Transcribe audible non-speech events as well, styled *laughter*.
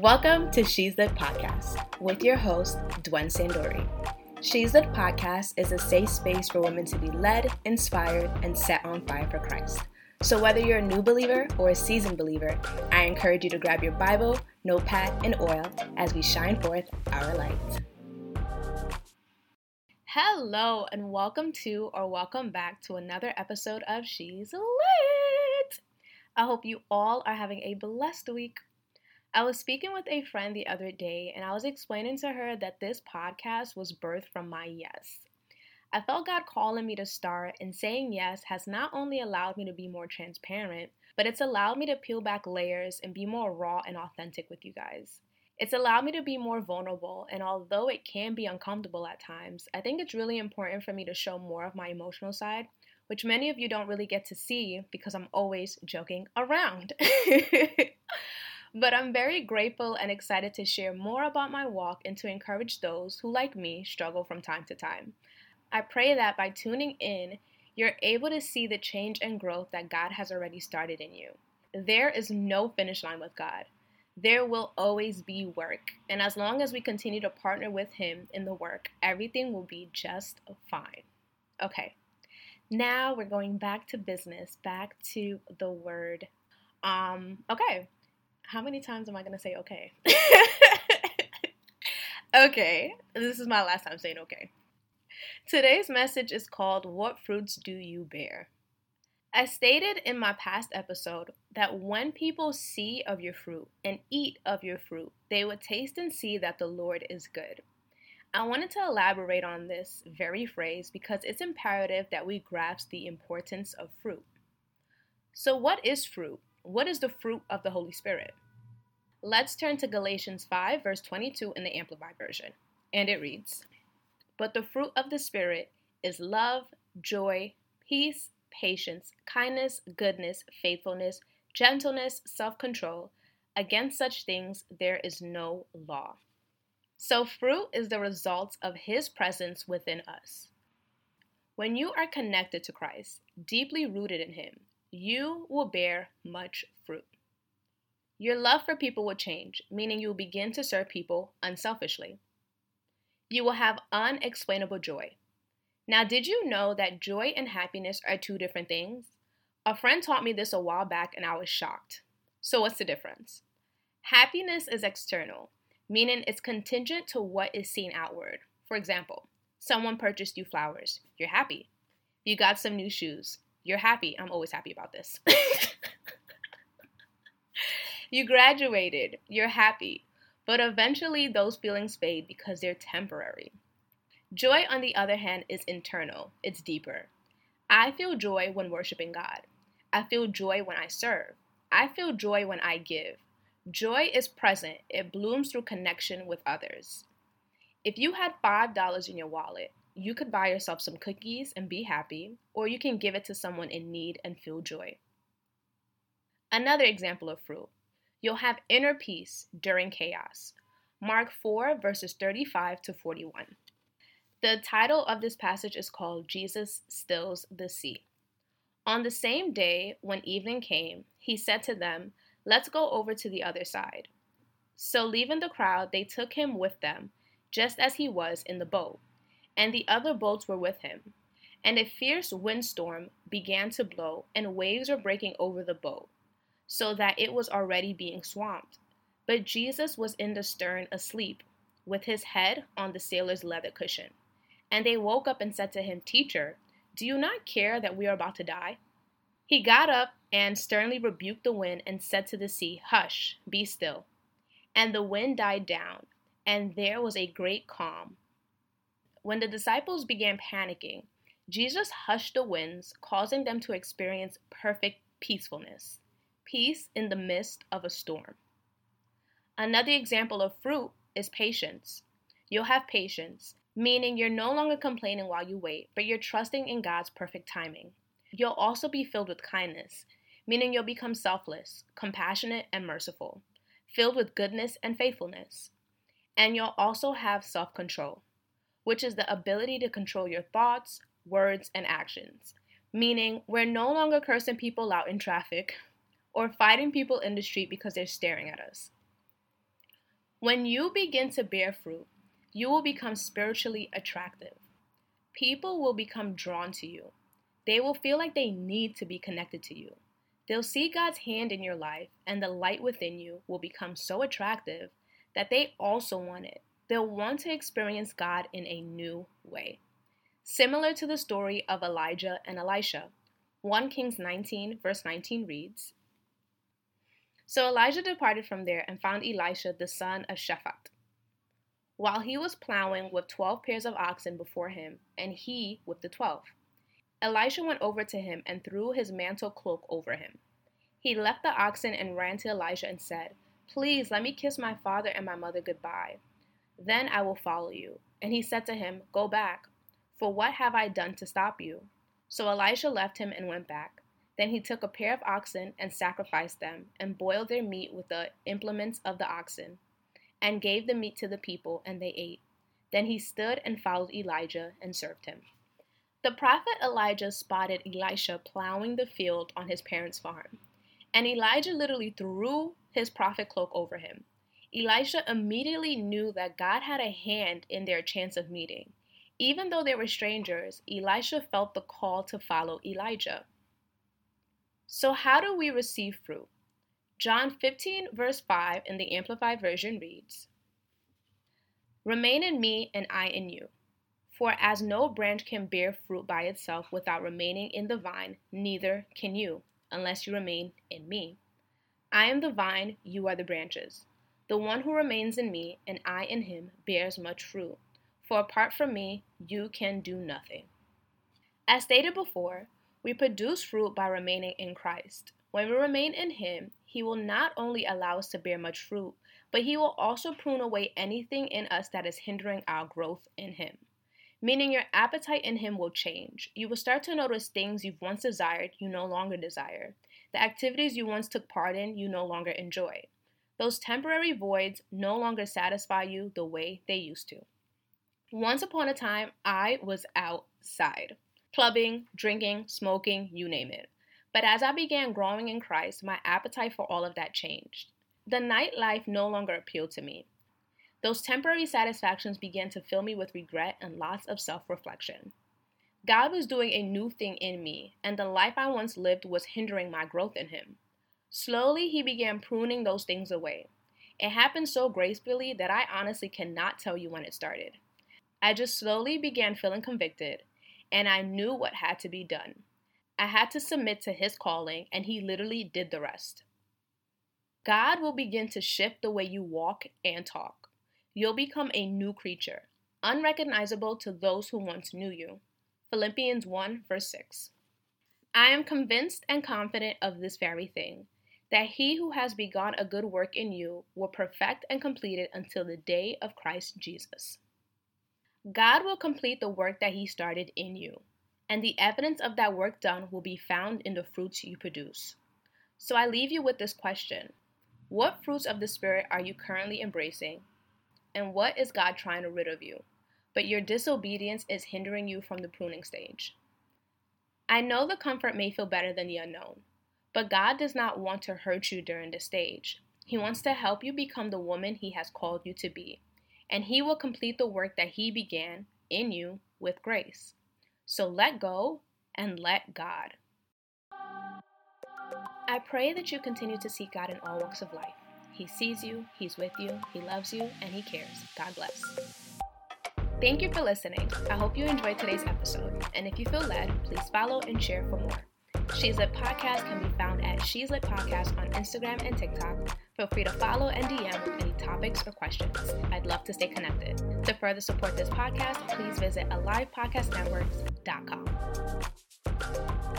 Welcome to She's Litt Podcast with your host, Dwen Sandori. She's Litt Podcast is a safe space for women to be led, inspired, and set on fire for Christ. So, whether you're a new believer or a seasoned believer, I encourage you to grab your Bible, notepad, and oil as we shine forth our light. Hello, and welcome to or welcome back to another episode of She's Litt. I hope you all are having a blessed week I was speaking with a friend the other day and I was explaining to her that this podcast was birthed from my yes. I felt God calling me to start, and saying yes has not only allowed me to be more transparent, but it's allowed me to peel back layers and be more raw and authentic with you guys. It's allowed me to be more vulnerable, and although it can be uncomfortable at times, I think it's really important for me to show more of my emotional side, which many of you don't really get to see because I'm always joking around. *laughs* But I'm very grateful and excited to share more about my walk and to encourage those who, like me, struggle from time to time. I pray that by tuning in, you're able to see the change and growth that God has already started in you. There is no finish line with God. There will always be work. And as long as we continue to partner with Him in the work, everything will be just fine. Okay, now we're going back to business, back to the word. Um, okay, how many times am I to say okay? *laughs* okay, this is my last time saying okay. Today's message is called What Fruits Do You Bear? I stated in my past episode that when people see of your fruit and eat of your fruit, they would taste and see that the Lord is good. I wanted to elaborate on this very phrase because it's imperative that we grasp the importance of fruit. So, what is fruit? What is the fruit of the Holy Spirit? Let's turn to Galatians 5, verse 22 in the Amplified Version. And it reads But the fruit of the Spirit is love, joy, peace, patience, kindness, goodness, faithfulness, gentleness, self control. Against such things there is no law. So, fruit is the result of His presence within us. When you are connected to Christ, deeply rooted in Him, you will bear much fruit. Your love for people will change, meaning you will begin to serve people unselfishly. You will have unexplainable joy. Now, did you know that joy and happiness are two different things? A friend taught me this a while back and I was shocked. So, what's the difference? Happiness is external, meaning it's contingent to what is seen outward. For example, someone purchased you flowers, you're happy. You got some new shoes, you're happy. I'm always happy about this. *laughs* you graduated, you're happy. But eventually, those feelings fade because they're temporary. Joy, on the other hand, is internal, it's deeper. I feel joy when worshiping God. I feel joy when I serve. I feel joy when I give. Joy is present, it blooms through connection with others. If you had $5 in your wallet, you could buy yourself some cookies and be happy, or you can give it to someone in need and feel joy. Another example of fruit you'll have inner peace during chaos. Mark 4, verses 35 to 41. The title of this passage is called Jesus Stills the Sea. On the same day, when evening came, he said to them, Let's go over to the other side. So, leaving the crowd, they took him with them, just as he was in the boat and the other boats were with him. And a fierce windstorm began to blow, and waves were breaking over the boat, so that it was already being swamped. But Jesus was in the stern asleep, with his head on the sailor's leather cushion. And they woke up and said to him, Teacher, do you not care that we are about to die? He got up and sternly rebuked the wind and said to the sea, Hush, be still. And the wind died down, and there was a great calm. When the disciples began panicking, Jesus hushed the winds, causing them to experience perfect peacefulness, peace in the midst of a storm. Another example of fruit is patience. You'll have patience, meaning you're no longer complaining while you wait, but you're trusting in God's perfect timing. You'll also be filled with kindness, meaning you'll become selfless, compassionate, and merciful, filled with goodness and faithfulness. And you'll also have self control which is the ability to control your thoughts, words, and actions. Meaning, we're no longer cursing people out in traffic or fighting people in the street because they're staring at us. When you begin to bear fruit, you will become spiritually attractive. People will become drawn to you. They will feel like they need to be connected to you. They'll see God's hand in your life, and the light within you will become so attractive that they also want it. They'll want to experience God in a new way. Similar to the story of Elijah and Elisha, 1 Kings 19, verse 19 reads So Elijah departed from there and found Elisha the son of Shaphat, while he was plowing with twelve pairs of oxen before him, and he with the twelve. Elisha went over to him and threw his mantle cloak over him. He left the oxen and ran to Elisha and said, Please let me kiss my father and my mother goodbye. Then I will follow you. And he said to him, Go back, for what have I done to stop you? So Elisha left him and went back. Then he took a pair of oxen and sacrificed them, and boiled their meat with the implements of the oxen, and gave the meat to the people, and they ate. Then he stood and followed Elijah and served him. The prophet Elijah spotted Elisha plowing the field on his parents' farm, and Elijah literally threw his prophet cloak over him. Elisha immediately knew that God had a hand in their chance of meeting. Even though they were strangers, Elisha felt the call to follow Elijah. So, how do we receive fruit? John 15, verse 5 in the Amplified Version reads Remain in me, and I in you. For as no branch can bear fruit by itself without remaining in the vine, neither can you, unless you remain in me. I am the vine, you are the branches. The one who remains in me, and I in him, bears much fruit. For apart from me, you can do nothing. As stated before, we produce fruit by remaining in Christ. When we remain in him, he will not only allow us to bear much fruit, but he will also prune away anything in us that is hindering our growth in him meaning your appetite in Him will change. You will start to notice things you've once desired, you no longer desire. The activities you once took part in, you no longer enjoy. Those temporary voids no longer satisfy you the way they used to. Once upon a time, I was outside clubbing, drinking, smoking, you name it. But as I began growing in Christ, my appetite for all of that changed. The nightlife no longer appealed to me. Those temporary satisfactions began to fill me with regret and lots of self reflection. God was doing a new thing in me, and the life I once lived was hindering my growth in Him. Slowly, He began pruning those things away. It happened so gracefully that I honestly cannot tell you when it started. I just slowly began feeling convicted, and I knew what had to be done. I had to submit to His calling, and He literally did the rest. God will begin to shift the way you walk and talk you'll become a new creature, unrecognizable to those who once knew you. Philippians 1, verse 6. I am convinced and confident of this very thing, that he who has begun a good work in you will perfect and complete it until the day of Christ Jesus. God will complete the work that he started in you, and the evidence of that work done will be found in the fruits you produce. So I leave you with this question What fruits of the Spirit are you currently embracing, and what is God trying to rid of you? But your disobedience is hindering you from the pruning stage. I know the comfort may feel better than the unknown, but God does not want to hurt you during this stage. He wants to help you become the woman He has called you to be, and He will complete the work that He began in you with grace. So let go and let God. I pray that you continue to seek God in all walks of life he sees you, He's with you, He loves you, and He cares. God bless. Thank you for listening. I hope you enjoyed today's episode. And if you feel led, please follow and share for more. She's Litt Podcast can be found at She's Litt Podcast on Instagram and TikTok. Feel free to follow and DM with any topics or questions. I'd love to stay connected. To further support this podcast, please visit AlivePodcastNetworks.com.